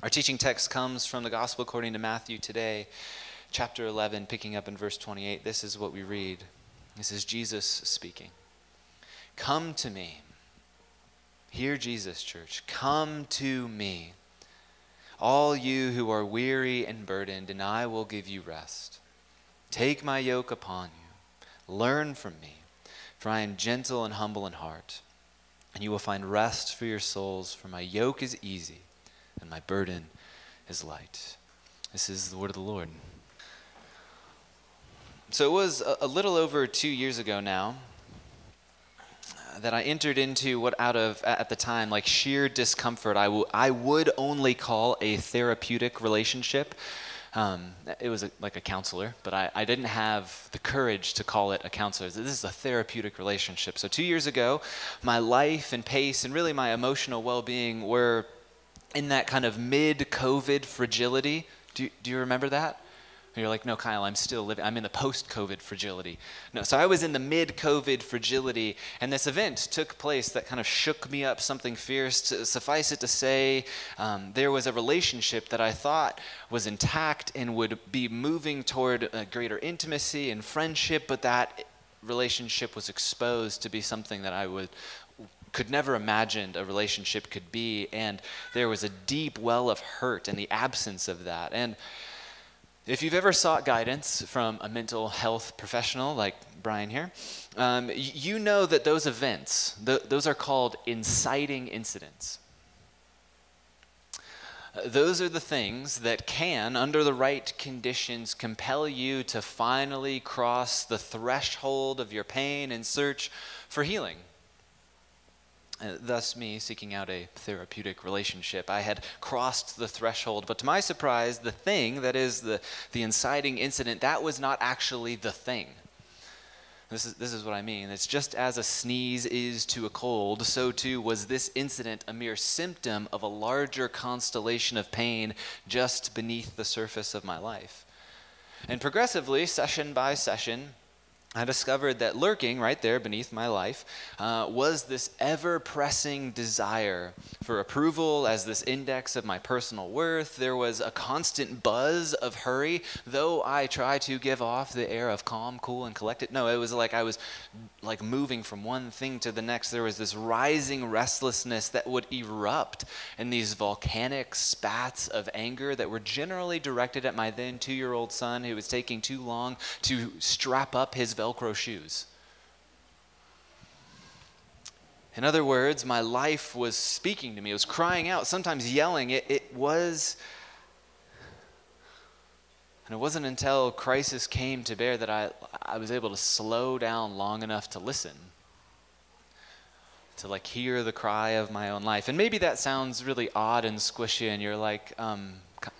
Our teaching text comes from the Gospel according to Matthew today, chapter 11, picking up in verse 28. This is what we read. This is Jesus speaking. Come to me. Hear Jesus, church. Come to me. All you who are weary and burdened, and I will give you rest. Take my yoke upon you. Learn from me, for I am gentle and humble in heart, and you will find rest for your souls, for my yoke is easy and my burden is light. This is the word of the Lord. So it was a, little over two years ago now that I entered into what, out of, at the time, like sheer discomfort, I, w- I would only call a therapeutic relationship. Um, it was a, like a counselor, but I, I didn't have the courage to call it a counselor. This is a therapeutic relationship. So, two years ago, my life and pace and really my emotional well being were in that kind of mid COVID fragility. Do, do you remember that? And you're like, no, Kyle, I'm still living. I'm in the post COVID fragility. No, so I was in the mid COVID fragility, and this event took place that kind of shook me up something fierce. Suffice it to say, um, there was a relationship that I thought was intact and would be moving toward a greater intimacy and friendship, but that relationship was exposed to be something that I would could never imagined a relationship could be and there was a deep well of hurt in the absence of that and if you've ever sought guidance from a mental health professional like brian here um, you know that those events th- those are called inciting incidents those are the things that can, under the right conditions, compel you to finally cross the threshold of your pain and search for healing. Uh, thus, me seeking out a therapeutic relationship. I had crossed the threshold, but to my surprise, the thing, that is the, the inciting incident, that was not actually the thing. This is, this is what I mean. It's just as a sneeze is to a cold, so too was this incident a mere symptom of a larger constellation of pain just beneath the surface of my life. And progressively, session by session, I discovered that lurking right there beneath my life uh, was this ever pressing desire for approval as this index of my personal worth. There was a constant buzz of hurry, though I try to give off the air of calm, cool, and collected. No, it was like I was like moving from one thing to the next. There was this rising restlessness that would erupt in these volcanic spats of anger that were generally directed at my then two year old son who was taking too long to strap up his Velcro shoes. In other words, my life was speaking to me. It was crying out, sometimes yelling. It, it was. And it wasn't until crisis came to bear that I, I was able to slow down long enough to listen, to like hear the cry of my own life. And maybe that sounds really odd and squishy, and you're like, um,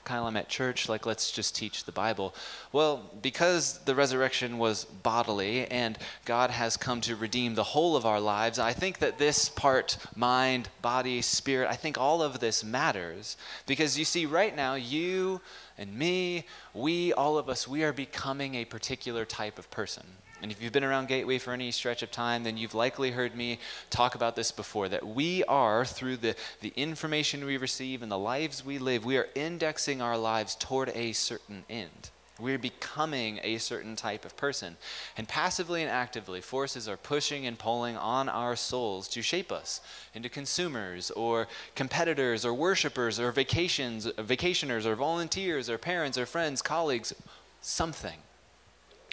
Kyle, I'm at church, like, let's just teach the Bible. Well, because the resurrection was bodily and God has come to redeem the whole of our lives, I think that this part, mind, body, spirit, I think all of this matters. Because you see, right now, you and me, we, all of us, we are becoming a particular type of person. And if you've been around Gateway for any stretch of time, then you've likely heard me talk about this before that we are, through the, the information we receive and the lives we live, we are indexing our lives toward a certain end. We're becoming a certain type of person. And passively and actively, forces are pushing and pulling on our souls to shape us into consumers or competitors or worshipers or vacations, vacationers or volunteers or parents or friends, colleagues, something.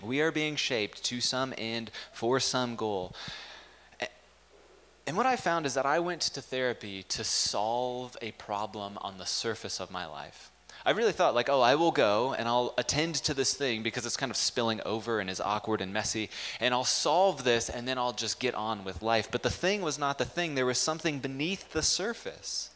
We are being shaped to some end for some goal. And what I found is that I went to therapy to solve a problem on the surface of my life. I really thought, like, oh, I will go and I'll attend to this thing because it's kind of spilling over and is awkward and messy, and I'll solve this and then I'll just get on with life. But the thing was not the thing, there was something beneath the surface.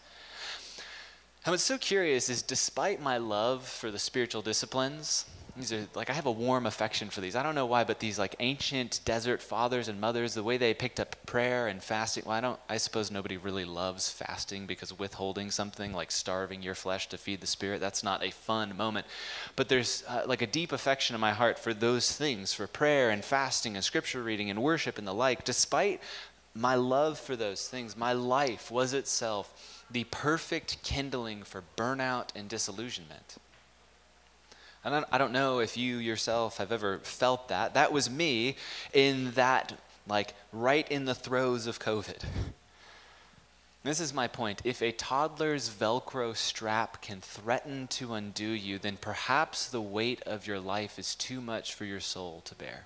And what's so curious is despite my love for the spiritual disciplines, these are like I have a warm affection for these. I don't know why, but these like ancient desert fathers and mothers, the way they picked up prayer and fasting. Well, I don't. I suppose nobody really loves fasting because withholding something like starving your flesh to feed the spirit. That's not a fun moment. But there's uh, like a deep affection in my heart for those things, for prayer and fasting and scripture reading and worship and the like. Despite my love for those things, my life was itself the perfect kindling for burnout and disillusionment. And I don't know if you yourself have ever felt that. That was me in that, like, right in the throes of COVID. This is my point. If a toddler's Velcro strap can threaten to undo you, then perhaps the weight of your life is too much for your soul to bear.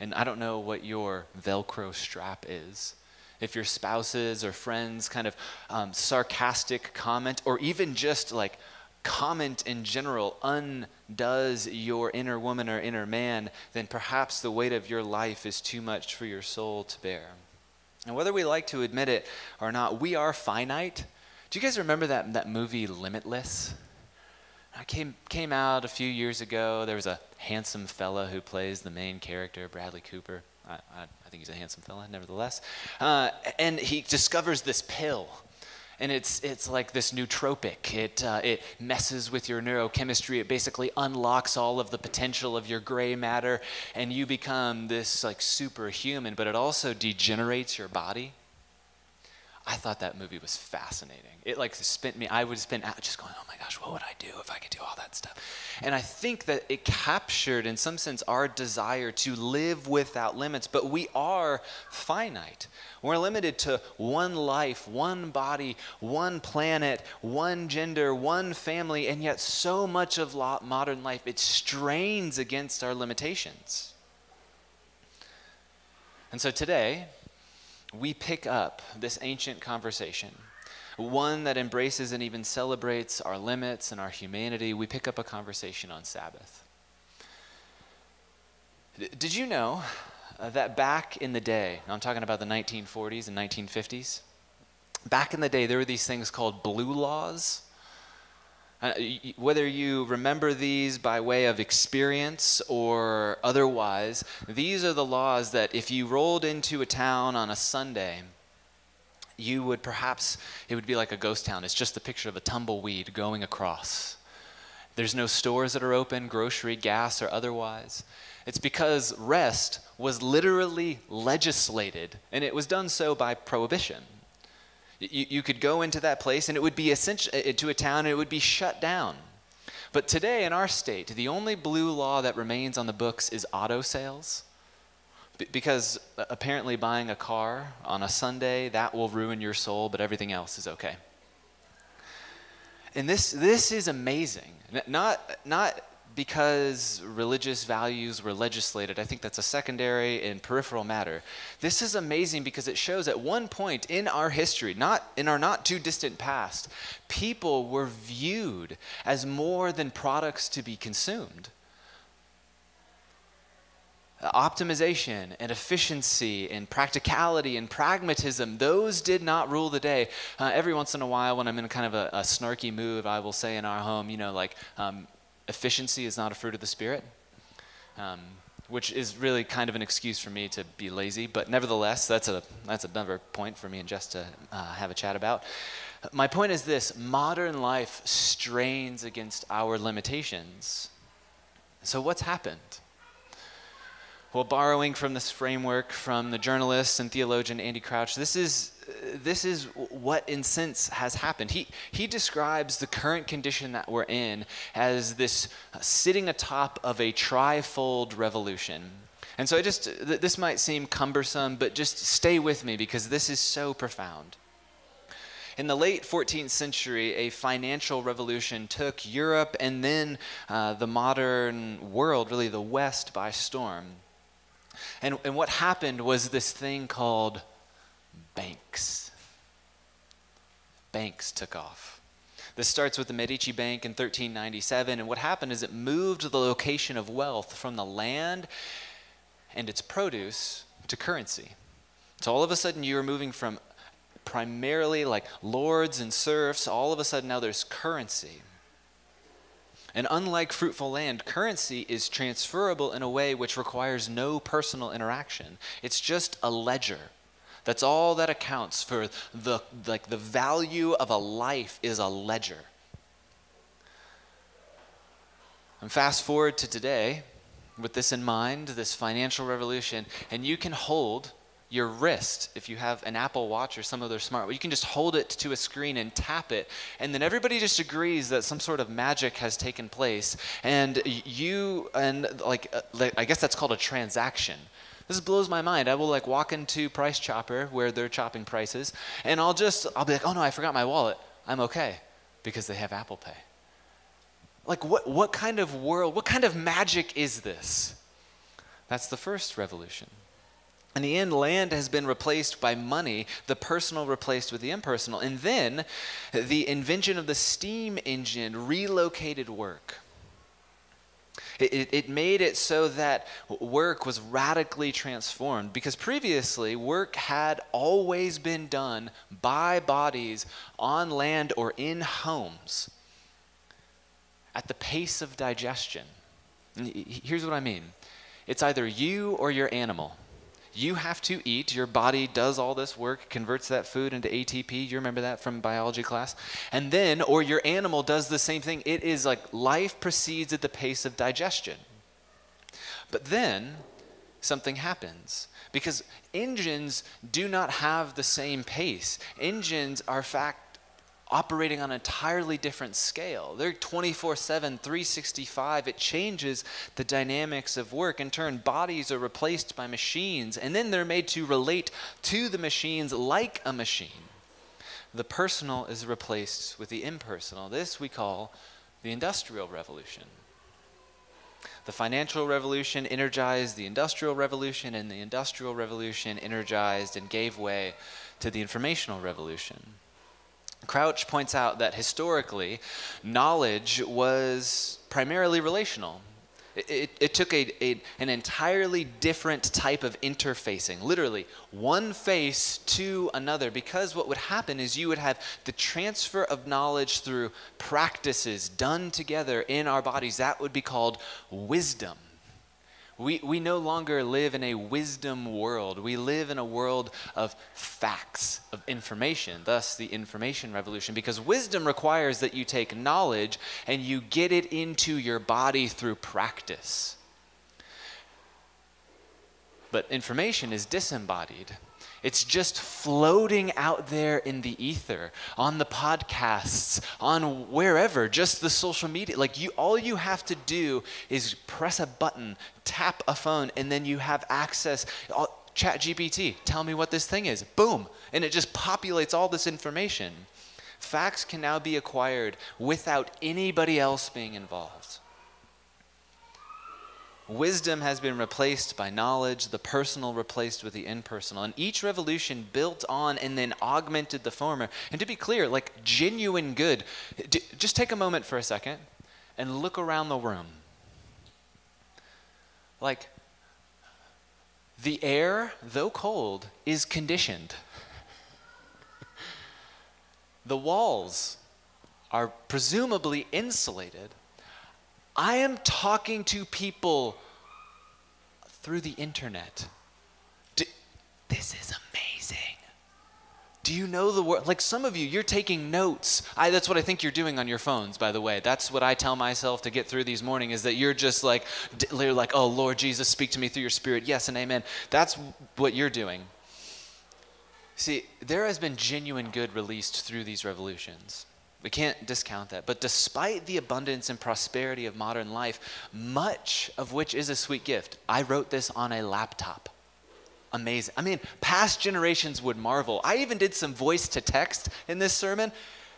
And I don't know what your Velcro strap is. If your spouses or friends kind of um, sarcastic comment, or even just like comment in general undoes your inner woman or inner man, then perhaps the weight of your life is too much for your soul to bear. And whether we like to admit it or not, we are finite. Do you guys remember that, that movie Limitless? It came, came out a few years ago. There was a handsome fella who plays the main character, Bradley Cooper. I, I, I think he's a handsome fella, nevertheless. Uh, and he discovers this pill and it's it's like this nootropic. It uh, it messes with your neurochemistry. It basically unlocks all of the potential of your gray matter, and you become this like superhuman. But it also degenerates your body. I thought that movie was fascinating. It like spent me, I would spend just going, oh my gosh, what would I do if I could do all that stuff? And I think that it captured, in some sense, our desire to live without limits, but we are finite. We're limited to one life, one body, one planet, one gender, one family, and yet so much of modern life, it strains against our limitations. And so today, we pick up this ancient conversation, one that embraces and even celebrates our limits and our humanity. We pick up a conversation on Sabbath. Did you know uh, that back in the day, I'm talking about the 1940s and 1950s, back in the day, there were these things called blue laws. Uh, whether you remember these by way of experience or otherwise, these are the laws that if you rolled into a town on a Sunday, you would perhaps, it would be like a ghost town. It's just the picture of a tumbleweed going across. There's no stores that are open, grocery, gas, or otherwise. It's because rest was literally legislated, and it was done so by prohibition. You, you could go into that place and it would be essential uh, to a town and it would be shut down. But today in our state, the only blue law that remains on the books is auto sales. B- because uh, apparently buying a car on a Sunday, that will ruin your soul, but everything else is okay. And this, this is amazing. Not, not because religious values were legislated. I think that's a secondary and peripheral matter. This is amazing because it shows at one point in our history, not in our not too distant past, people were viewed as more than products to be consumed. Optimization and efficiency and practicality and pragmatism, those did not rule the day. Uh, every once in a while, when I'm in kind of a, a, snarky mood, I will say in our home, you know, like, um, efficiency is not a fruit of the Spirit, um, which is really kind of an excuse for me to be lazy. But nevertheless, that's, a, that's another point for me and Jess to uh, have a chat about. My point is this modern life strains against our limitations. So, what's happened? Well, borrowing from this framework from the journalist and theologian Andy Crouch, this is, this is what, in sense, has happened. He, he describes the current condition that we're in as this sitting atop of a trifold revolution. And so, I just, this might seem cumbersome, but just stay with me because this is so profound. In the late 14th century, a financial revolution took Europe and then uh, the modern world, really the West, by storm. And, and what happened was this thing called banks. Banks took off. This starts with the Medici Bank in 1397, and what happened is it moved the location of wealth from the land and its produce to currency. So all of a sudden, you are moving from primarily like lords and serfs, all of a sudden now there's currency. And unlike fruitful land, currency is transferable in a way which requires no personal interaction. It's just a ledger. That's all that accounts for the like the value of a life is a ledger. And fast forward to today with this in mind, this financial revolution, and you can hold your wrist if you have an Apple Watch or some other smart. You can just hold it to a screen and tap it, and then everybody just agrees that some sort of magic has taken place, and you and like, uh, like I guess that's called a transaction. This blows my mind. I will like walk into Price Chopper where they're chopping prices, and I'll just I'll be like, oh no, I forgot my wallet. I'm okay because they have Apple Pay. Like what what kind of world? What kind of magic is this? That's the first revolution. In the end, land has been replaced by money, the personal replaced with the impersonal. And then the invention of the steam engine relocated work. It, it, made it so that work was radically transformed because previously work had always been done by bodies on land or in homes at the pace of digestion. Here's what I mean it's either you or your animal. You have to eat. Your body does all this work, converts that food into ATP. You remember that from biology class? And then, or your animal does the same thing. It is like life proceeds at the pace of digestion. But then, something happens because engines do not have the same pace. Engines are fact operating on an entirely different scale. They're 24 7, 365. It changes the dynamics of work. In turn, bodies are replaced by machines, and then they're made to relate to the machines like a machine. The personal is replaced with the impersonal. This we call the Industrial Revolution. The financial revolution energized the industrial revolution, and the industrial revolution energized and gave way to the informational revolution. Crouch points out that historically, knowledge was primarily relational. It, it, it took a, a, an entirely different type of interfacing, literally, one face to another, because what would happen is you would have the transfer of knowledge through practices done together in our bodies. That would be called wisdom. We, we no longer live in a wisdom world. We live in a world of facts, of information, thus the information revolution. Because wisdom requires that you take knowledge and you get it into your body through practice. But information is disembodied. It's just floating out there in the ether, on the podcasts, on wherever, just the social media. Like you all you have to do is press a button, tap a phone, and then you have access. Chat GPT, tell me what this thing is. Boom. And it just populates all this information. Facts can now be acquired without anybody else being involved. Wisdom has been replaced by knowledge, the personal replaced with the impersonal. And each revolution built on and then augmented the former. And to be clear, like genuine good, just take a moment for a second and look around the room. Like, the air, though cold, is conditioned. the walls are presumably insulated I am talking to people through the internet. Do, this is amazing. Do you know the word? Like some of you, you're taking notes. I, that's what I think you're doing on your phones, by the way. That's what I tell myself to get through these mornings is that you're just like, you're like, oh, Lord Jesus, speak to me through your spirit. Yes and amen. That's what you're doing. See, there has been genuine good released through these revolutions. We can't discount that. But despite the abundance and prosperity of modern life, much of which is a sweet gift, I wrote this on a laptop. Amazing. I mean, past generations would marvel. I even did some voice to text in this sermon,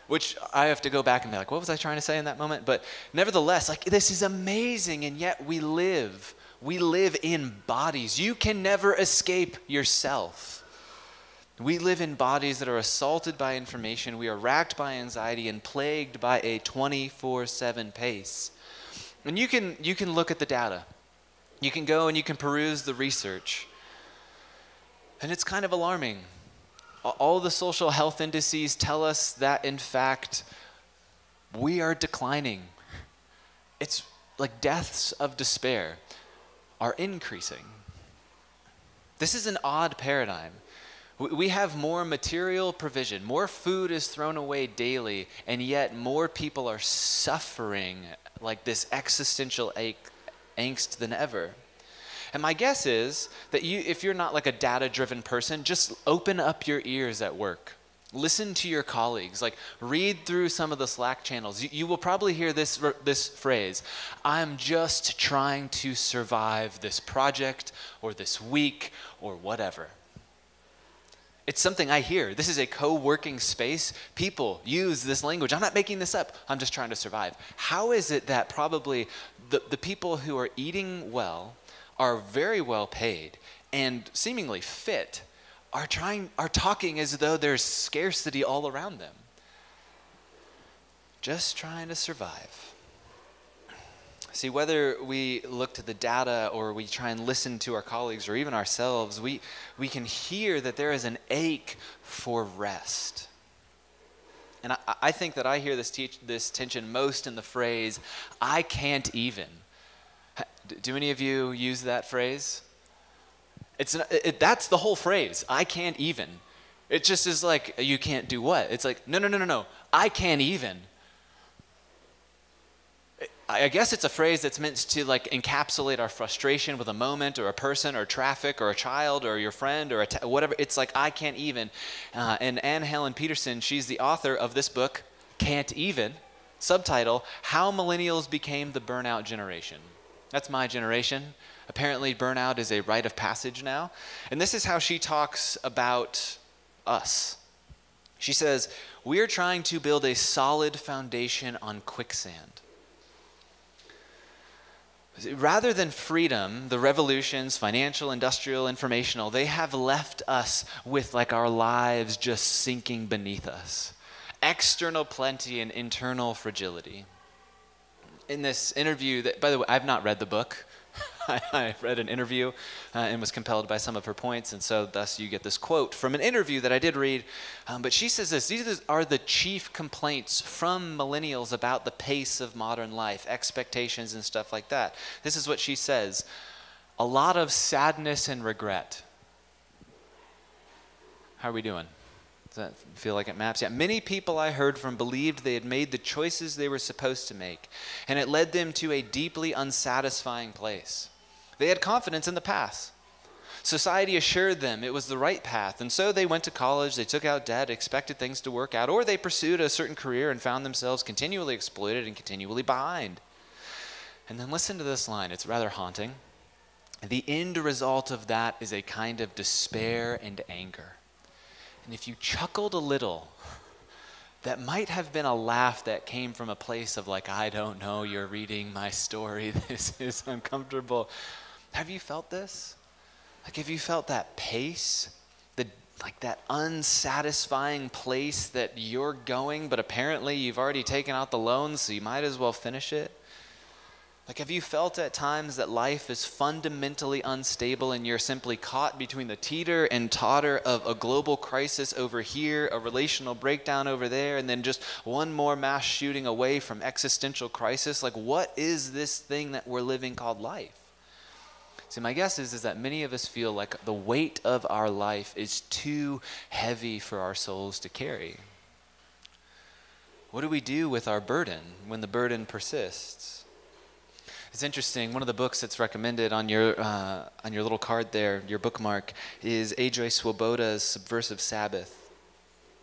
which I have to go back and be like, what was I trying to say in that moment? But nevertheless, like, this is amazing, and yet we live. We live in bodies. You can never escape yourself. We live in bodies that are assaulted by information. We are racked by anxiety and plagued by a 24 7 pace. And you can, you can look at the data. You can go and you can peruse the research. And it's kind of alarming. All the social health indices tell us that, in fact, we are declining. It's like deaths of despair are increasing. This is an odd paradigm. We have more material provision, more food is thrown away daily, and yet more people are suffering like this existential ache, angst than ever. And my guess is that you, if you're not like a data driven person, just open up your ears at work. Listen to your colleagues. Like, read through some of the Slack channels. You, you, will probably hear this, this phrase I'm just trying to survive this project or this week or whatever. It's something I hear. This is a co working space. People use this language. I'm not making this up. I'm just trying to survive. How is it that probably the, the people who are eating well are very well paid and seemingly fit are trying are talking as though there's scarcity all around them just trying to survive see whether we look to the data or we try and listen to our colleagues or even ourselves we we can hear that there is an ache for rest and I, I think that I hear this, teach, this tension most in the phrase, I can't even. Do any of you use that phrase? It's it, that's the whole phrase. I can't even. It just is like you can't do what? It's like no no no no no. I can't even. I guess it's a phrase that's meant to like encapsulate our frustration with a moment or a person or traffic or a child or your friend or whatever. It's like I can't even. Uh, and Anne Helen Petersen, she's the author of this book, Can't Even. Subtitle: How Millennials Became the Burnout Generation. That's my generation. Apparently, burnout is a rite of passage now. And this is how she talks about us. She says, We are trying to build a solid foundation on quicksand. Rather than freedom, the revolutions, financial, industrial, informational, they have left us with like our lives just sinking beneath us. External plenty and internal fragility in this interview that, by the way, I've not read the book. I, read an interview uh, and was compelled by some of her points, and so thus you get this quote from an interview that I did read. Um, but she says this These are the chief complaints from millennials about the pace of modern life, expectations, and stuff like that. This is what she says a lot of sadness and regret. How are we doing? Does that feel like it maps? Yeah. Many people I heard from believed they had made the choices they were supposed to make, and it led them to a deeply unsatisfying place. They had confidence in the past. Society assured them it was the right path, and so they went to college, they took out debt, expected things to work out, or they pursued a certain career and found themselves continually exploited and continually behind. And then listen to this line, it's rather haunting. The end result of that is a kind of despair and anger. And if you chuckled a little, that might have been a laugh that came from a place of, like, I don't know, you're reading my story. This is uncomfortable. Have you felt this? Like, have you felt that pace? The, like that unsatisfying place that you're going, but apparently you've already taken out the loans, so you might as well finish it? Like, have you felt at times that life is fundamentally unstable and you're simply caught between the teeter and totter of a global crisis over here, a relational breakdown over there, and then just one more mass shooting away from existential crisis? Like, what is this thing that we're living called life? See, my guess is, is that many of us feel like the weight of our life is too heavy for our souls to carry. What do we do with our burden when the burden persists? It's interesting. One of the books that's recommended on your uh, on your little card there, your bookmark, is A.J. Swoboda's Subversive Sabbath,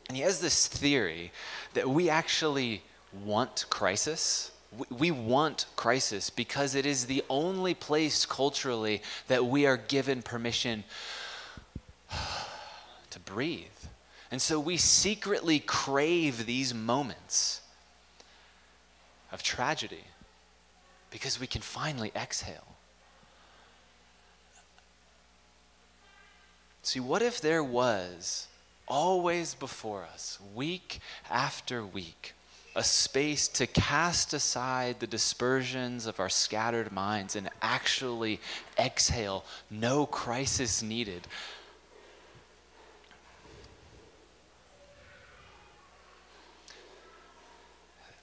and he has this theory that we actually want crisis. We want crisis because it is the only place culturally that we are given permission to breathe. And so we secretly crave these moments of tragedy because we can finally exhale. See, what if there was always before us, week after week, a space to cast aside the dispersions of our scattered minds and actually exhale, no crisis needed?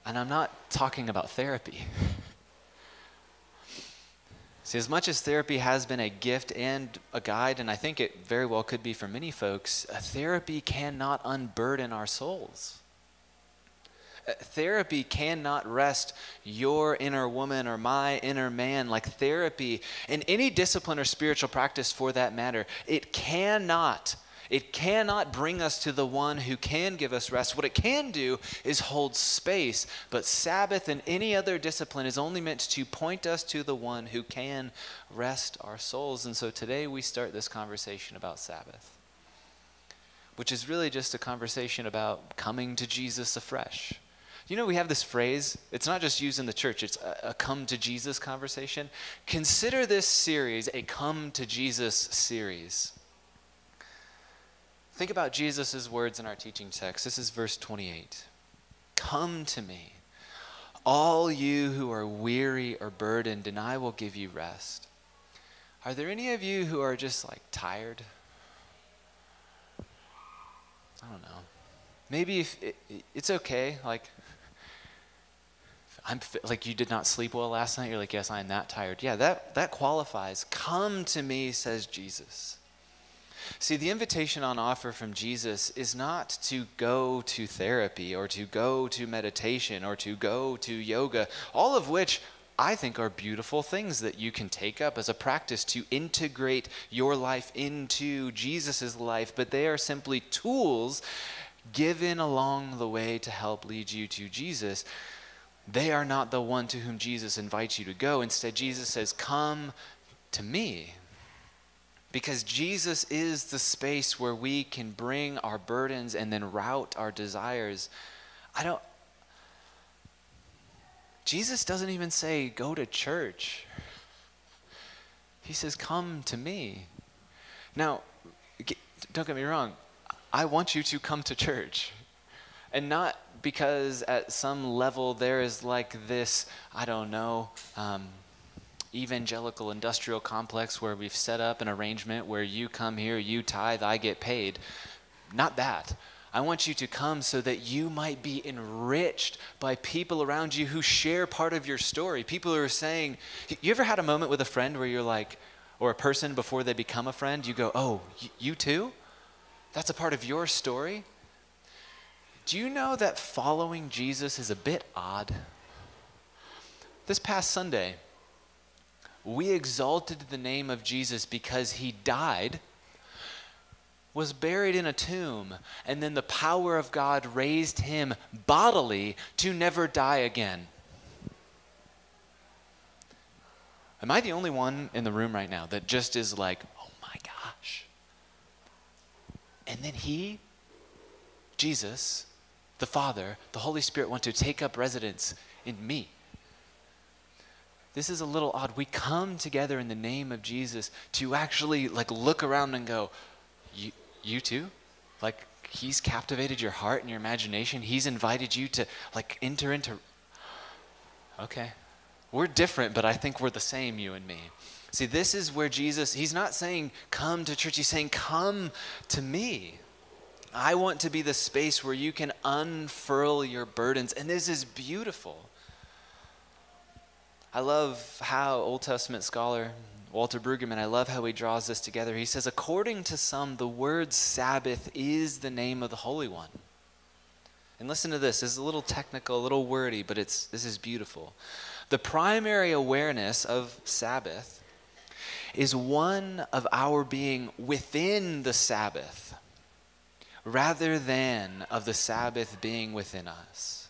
And I'm not talking about therapy. See, as much as therapy has been a gift and a guide, and I think it very well could be for many folks, therapy cannot unburden our souls. Uh, Therapy cannot rest your inner woman or my inner man. Like therapy, in any discipline or spiritual practice for that matter, it cannot it cannot bring us to the one who can give us rest. What it can do is hold space, but Sabbath and any other discipline is only meant to point us to the one who can rest our souls. And so today we start this conversation about Sabbath, which is really just a conversation about coming to Jesus afresh. You know, we have this phrase, it's not just used in the church, it's a, a, come to Jesus conversation. Consider this series a come to Jesus series. Think about Jesus' words in our teaching text. This is verse 28. Come to me, all you who are weary or burdened, and I will give you rest. Are there any of you who are just like tired? I don't know. Maybe if it, it's okay, like I'm like you did not sleep well last night. You're like, yes, I'm that tired. Yeah, that that qualifies. Come to me, says Jesus. See, the invitation on offer from Jesus is not to go to therapy or to go to meditation or to go to yoga, all of which I think are beautiful things that you can take up as a practice to integrate your life into Jesus' life, but they are simply tools given along the way to help lead you to Jesus. They are not the one to whom Jesus invites you to go. Instead, Jesus says, Come to me because Jesus is the space where we can bring our burdens and then route our desires. I don't. Jesus doesn't even say, go to church. He says, come to me. Now, don't get me wrong, I want you to come to church. And not because at some level there is like this, I don't know, um, evangelical industrial complex where we've set up an arrangement where you come here, you tithe, I get paid. Not that. I want you to come so that you might be enriched by people around you who share part of your story. People who are saying, You ever had a moment with a friend where you're like, or a person before they become a friend, you go, Oh, you too? That's a part of your story? Do you know that following Jesus is a bit odd? This past Sunday, we exalted the name of Jesus because he died, was buried in a tomb, and then the power of God raised him bodily to never die again. Am I the only one in the room right now that just is like, oh my gosh? And then he, Jesus, the Father, the Holy Spirit want to take up residence in me this is a little odd. We come together in the name of Jesus to actually like look around and go, you, you too? Like he's captivated your heart and your imagination. He's invited you to like enter into. Okay. We're different, but I think we're the same, you and me. See, this is where Jesus, he's not saying, come to church. He's saying, come to me. I want to be the space where you can unfurl your burdens. And this is beautiful. I love how Old Testament scholar Walter Brueggemann, I love how he draws this together. He says, according to some, the word Sabbath is the name of the Holy One. And listen to this. This is a little technical, a little wordy, but it's, this is beautiful. The primary awareness of Sabbath is one of our being within the Sabbath rather than of the Sabbath being within us.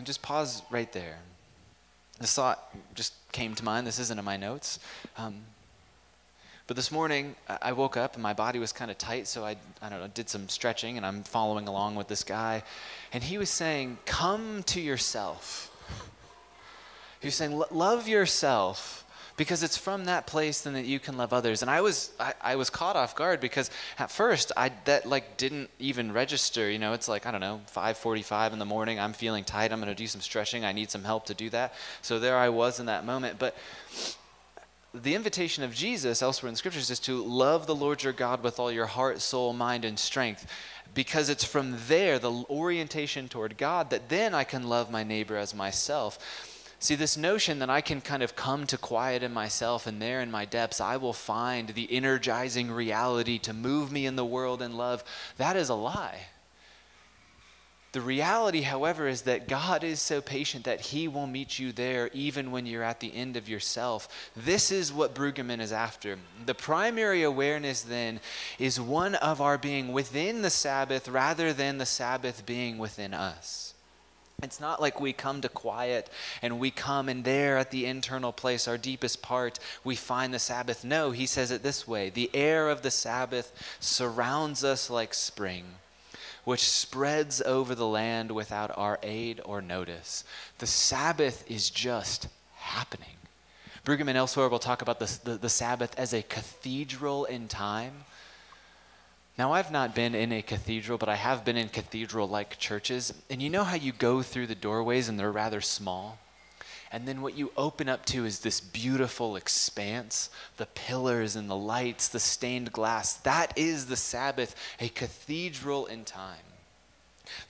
And just pause right there. This thought just came to mind. This isn't in my notes. Um, but this morning, I woke up and my body was kind of tight, so I, I don't know, did some stretching and I'm following along with this guy. And he was saying, Come to yourself. He was saying, Love yourself because it's from that place then that you can love others. And i was I, I, was caught off guard because at first i that like didn't even register you know? It's like i don't know 5.45 in the morning i'm feeling tight i'm going to do some stretching i need some help to do that. So there i was in that moment. But the invitation of jesus elsewhere in the scriptures is to love the lord your god with all your heart soul mind and strength because it's from there the orientation toward god that then i can love my neighbor as myself See, this notion that I can kind of come to quiet in myself and there in my depths, I will find the energizing reality to move me in the world and love, that is a lie. The reality, however, is that God is so patient that He will meet you there even when you're at the end of yourself. This is what Brueggemann is after. The primary awareness then is one of our being within the Sabbath rather than the Sabbath being within us. It's not like we come to quiet and we come and there at the internal place, our deepest part, we find the Sabbath. No, he says it this way the air of the Sabbath surrounds us like spring which spreads over the land without our aid or notice. The Sabbath is just happening. Brueggemann elsewhere will talk about the, the, the Sabbath as a cathedral in time. Now, I've not been in a cathedral, but I have been in cathedral like churches. And you know how you go through the doorways and they're rather small? And then what you open up to is this beautiful expanse the pillars and the lights, the stained glass. That is the Sabbath, a cathedral in time.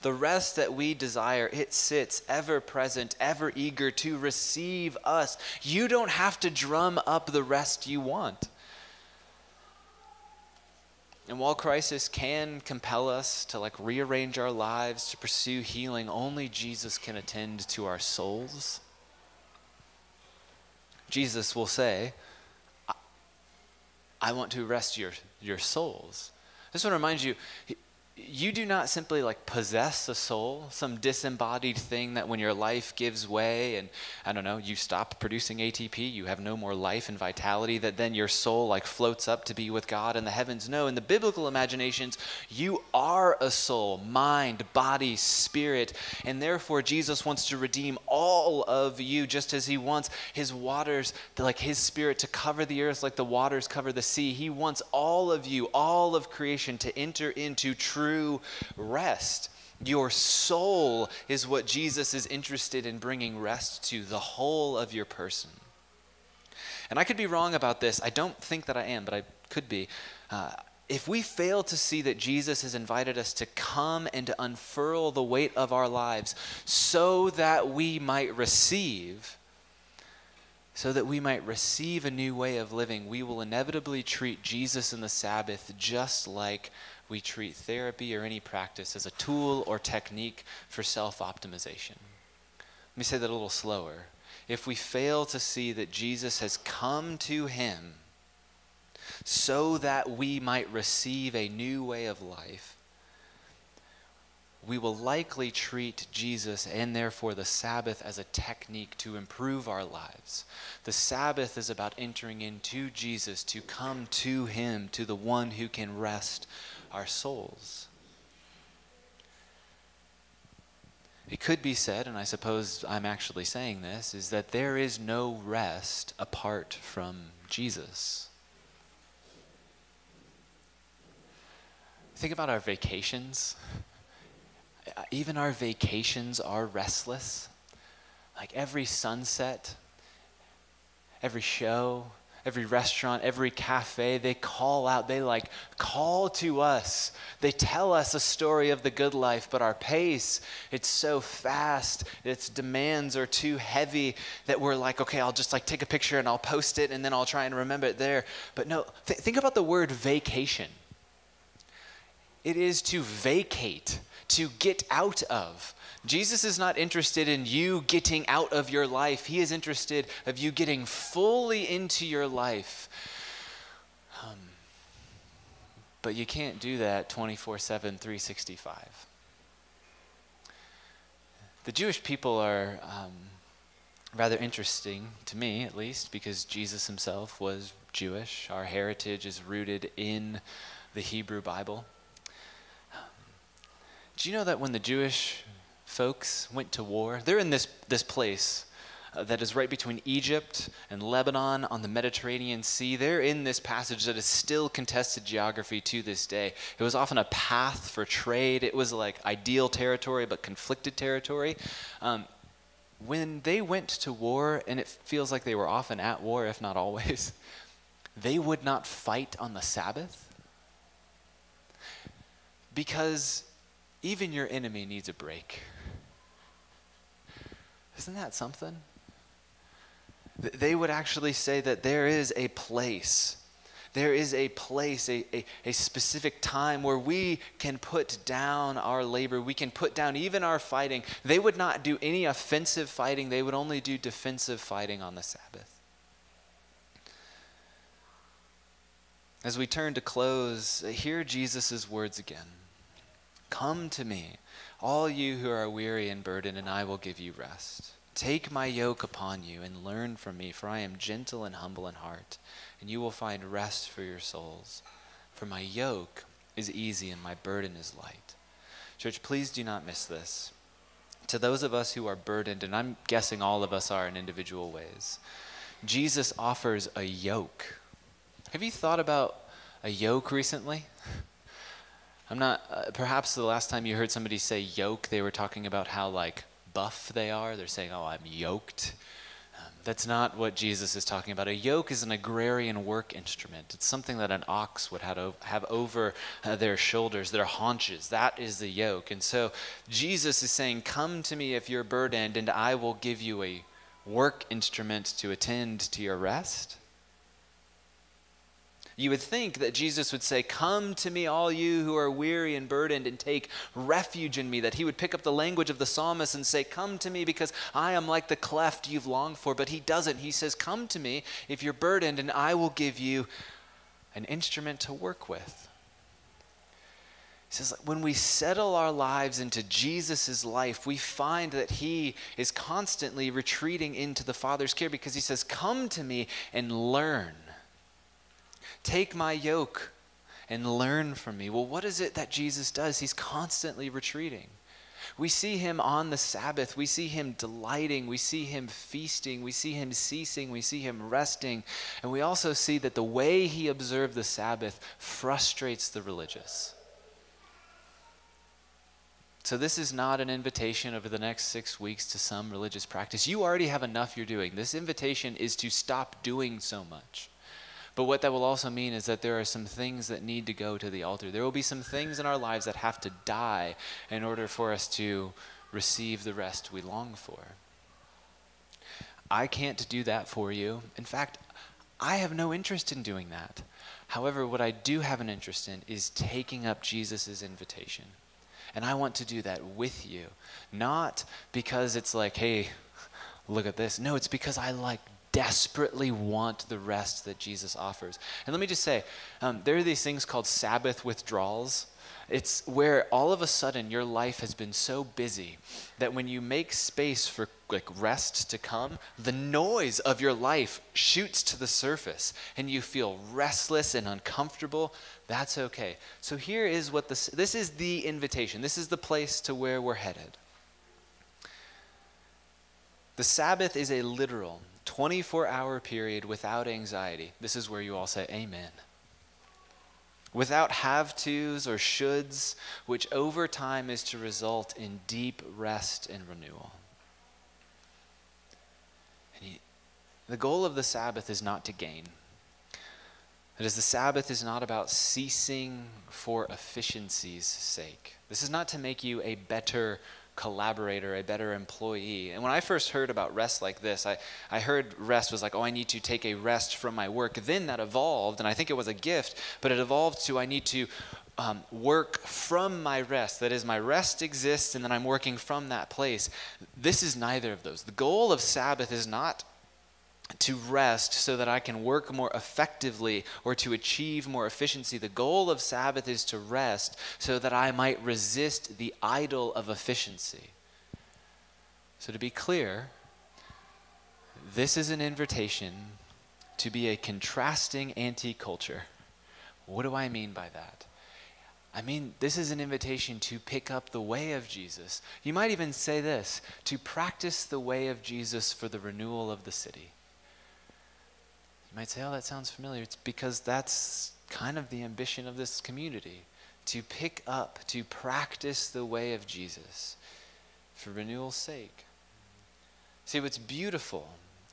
The rest that we desire, it sits ever present, ever eager to receive us. You don't have to drum up the rest you want. And while crisis can compel us to like rearrange our lives, to pursue healing, only Jesus can attend to our souls. Jesus will say, I want to rest your, your souls. I just want to remind you, you do not simply like possess a soul, some disembodied thing that when your life gives way and I don't know, you stop producing ATP, you have no more life and vitality, that then your soul like floats up to be with God in the heavens. No, in the biblical imaginations, you are a soul, mind, body, spirit, and therefore Jesus wants to redeem all of you just as he wants his waters, like his spirit to cover the earth like the waters cover the sea. He wants all of you, all of creation to enter into true true rest. Your soul is what Jesus is interested in bringing rest to, the whole of your person. And I could be wrong about this. I don't think that I am, but I could be. Uh, if we fail to see that Jesus has invited us to come and to unfurl the weight of our lives so that we might receive, so that we might receive a new way of living, we will inevitably treat Jesus and the Sabbath just like we treat therapy or any practice as a tool or technique for self optimization. Let me say that a little slower. If we fail to see that Jesus has come to him so that we might receive a new way of life, we will likely treat Jesus and therefore the Sabbath as a technique to improve our lives. The Sabbath is about entering into Jesus, to come to Him, to the one who can rest our souls. It could be said, and I suppose I'm actually saying this, is that there is no rest apart from Jesus. Think about our vacations. Even our vacations are restless. Like every sunset, every show, every restaurant, every cafe, they call out, they like call to us. They tell us a story of the good life, but our pace, it's so fast, its demands are too heavy that we're like, okay, I'll just like take a picture and I'll post it and then I'll try and remember it there. But no, th- think about the word vacation. It is to vacate, to get out of. Jesus is not interested in you getting out of your life. He is interested of you getting fully into your life. Um, but you can't do that 24 7, 365. The Jewish people are um, rather interesting to me, at least, because Jesus himself was Jewish. Our heritage is rooted in the Hebrew Bible. Do you know that when the Jewish folks went to war. They're in this, this place uh, that is right between Egypt and Lebanon on the Mediterranean Sea. They're in this passage that is still contested geography to this day. It was often a path for trade, it was like ideal territory, but conflicted territory. Um, when they went to war, and it feels like they were often at war, if not always, they would not fight on the Sabbath because even your enemy needs a break. Isn't that something? they would actually say that there is a place there is a place, a, a, a, specific time where we can put down our labor. We can put down even our fighting. They would not do any offensive fighting, they would only do defensive fighting on the Sabbath. As we turn to close, hear Jesus' words again Come to me, all you who are weary and burdened, and I will give you rest. Take my yoke upon you and learn from me, for I am gentle and humble in heart and you will find rest for your souls. For my yoke is easy and my burden is light. Church, please do not miss this. To those of us who are burdened, and I'm guessing all of us are in individual ways, Jesus offers a yoke. Have you thought about a yoke recently? I'm not, uh, perhaps the last time you heard somebody say yoke, they were talking about how like buff they are. They're saying, oh, I'm yoked. That's not what Jesus is talking about. A yoke is an agrarian work instrument. It's something that an ox would have over uh, their shoulders, their haunches. That is the yoke. And so Jesus is saying, Come to me if you're burdened, and I will give you a work instrument to attend to your rest. You would think that Jesus would say, Come to me, all you who are weary and burdened, and take refuge in me. That he would pick up the language of the psalmist and say, Come to me because I am like the cleft you've longed for. But he doesn't. He says, Come to me if you're burdened, and I will give you an instrument to work with. He says, when we settle our lives into Jesus' life, we find that he is constantly retreating into the Father's care because he says, Come to me and learn. Take my yoke and learn from me. Well, what is it that Jesus does? He's constantly retreating. We see him on the Sabbath. We see him delighting. We see him feasting. We see him ceasing. We see him resting. And we also see that the way he observed the Sabbath frustrates the religious. So, this is not an invitation over the next six weeks to some religious practice. You already have enough you're doing. This invitation is to stop doing so much. But what that will also mean is that there are some things that need to go to the altar. There will be some things in our lives that have to die in order for us to receive the rest we long for. I can't do that for you. In fact, I have no interest in doing that. However, what I do have an interest in is taking up Jesus' invitation. And I want to do that with you. Not because it's like, hey, look at this. No, it's because I like desperately want the rest that Jesus offers. And let me just say, um, there are these things called Sabbath withdrawals. It's where all of a sudden your life has been so busy that when you make space for like rest to come, the noise of your life shoots to the surface and you feel restless and uncomfortable. That's okay. So here is what this this is the invitation. This is the place to where we're headed. The Sabbath is a literal 24 hour period without anxiety. This is where you all say, Amen. Without have tos or shoulds, which over time is to result in deep rest and renewal. And he, the goal of the Sabbath is not to gain. That is, the Sabbath is not about ceasing for efficiency's sake. This is not to make you a better collaborator, a better employee. And when I first heard about rest like this, I, I heard rest was like, oh, I need to take a rest from my work. Then that evolved, and I think it was a gift, but it evolved to I need to um, work from my rest. That is, my rest exists, and then I'm working from that place. This is neither of those. The goal of Sabbath is not to rest so that I can work more effectively or to achieve more efficiency. The goal of Sabbath is to rest so that I might resist the idol of efficiency. So, to be clear, this is an invitation to be a contrasting anti culture. What do I mean by that? I mean, this is an invitation to pick up the way of Jesus. You might even say this to practice the way of Jesus for the renewal of the city. You might say, oh, that sounds familiar. It's because that's kind of the ambition of this community to pick up, to practice the way of Jesus for renewal's sake. See, what's beautiful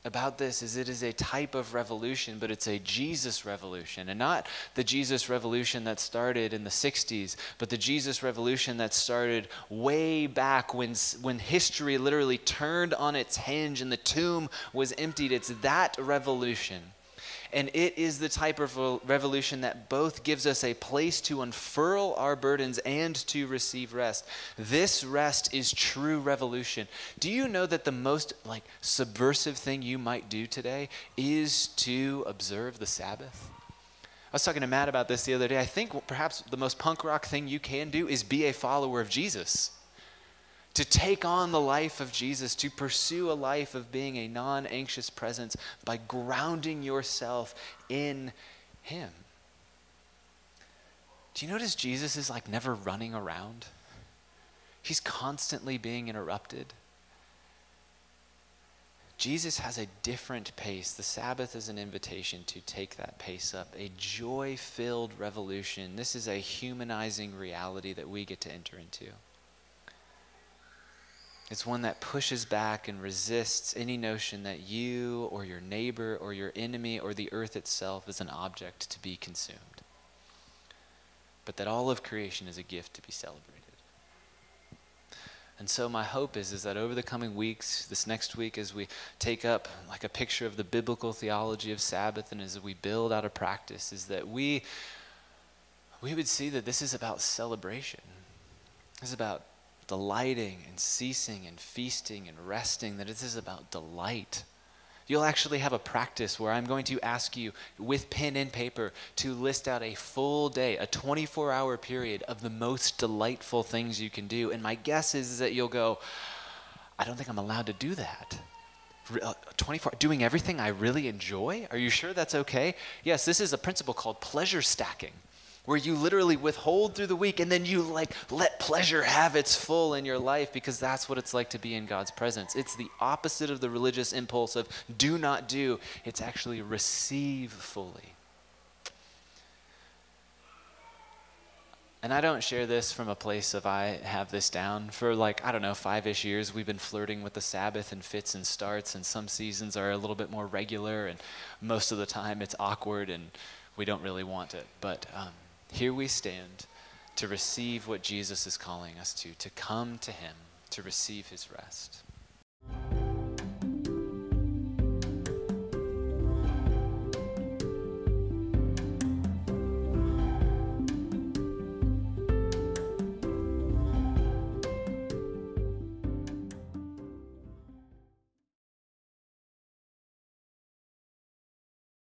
about this is it is a type of revolution, but it's a Jesus revolution. And not the Jesus revolution that started in the 60s, but the Jesus revolution that started way back when, when history literally turned on its hinge and the tomb was emptied. It's that revolution and it is the type of revolution that both gives us a place to unfurl our burdens and to receive rest. This rest is true revolution. Do you know that the most like subversive thing you might do today is to observe the Sabbath? I was talking to Matt about this the other day. I think perhaps the most punk rock thing you can do is be a follower of Jesus to take on the life of Jesus, to pursue a life of being a non anxious presence by grounding yourself in Him. Do you notice Jesus is like never running around? He's constantly being interrupted. Jesus has a different pace. The Sabbath is an invitation to take that pace up, a joy filled revolution. This is a humanizing reality that we get to enter into. It's one that pushes back and resists any notion that you or your neighbor or your enemy or the earth itself is an object to be consumed. But that all of creation is a gift to be celebrated. And so my hope is, is that over the coming weeks, this next week, as we take up like a picture of the biblical theology of Sabbath and as we build out a practice, is that we we would see that this is about celebration. This is about delighting and ceasing and feasting and resting, that this is about delight. You'll actually have a practice where I'm going to ask you with pen and paper to list out a full day, a 24 hour period of the most delightful things you can do. And my guess is, is that you'll go, I don't think I'm allowed to do that. Uh, 24 doing everything I really enjoy? Are you sure that's okay? Yes, this is a principle called pleasure stacking where you literally withhold through the week and then you like let pleasure have its full in your life because that's what it's like to be in God's presence. It's the opposite of the religious impulse of do not do, it's actually receive fully. And I don't share this from a place of I have this down. For like, I don't know, five ish years, we've been flirting with the Sabbath and fits and starts, and some seasons are a little bit more regular, and most of the time it's awkward and we don't really want it. But um, here we stand to receive what Jesus is calling us to, to come to Him, to receive His rest.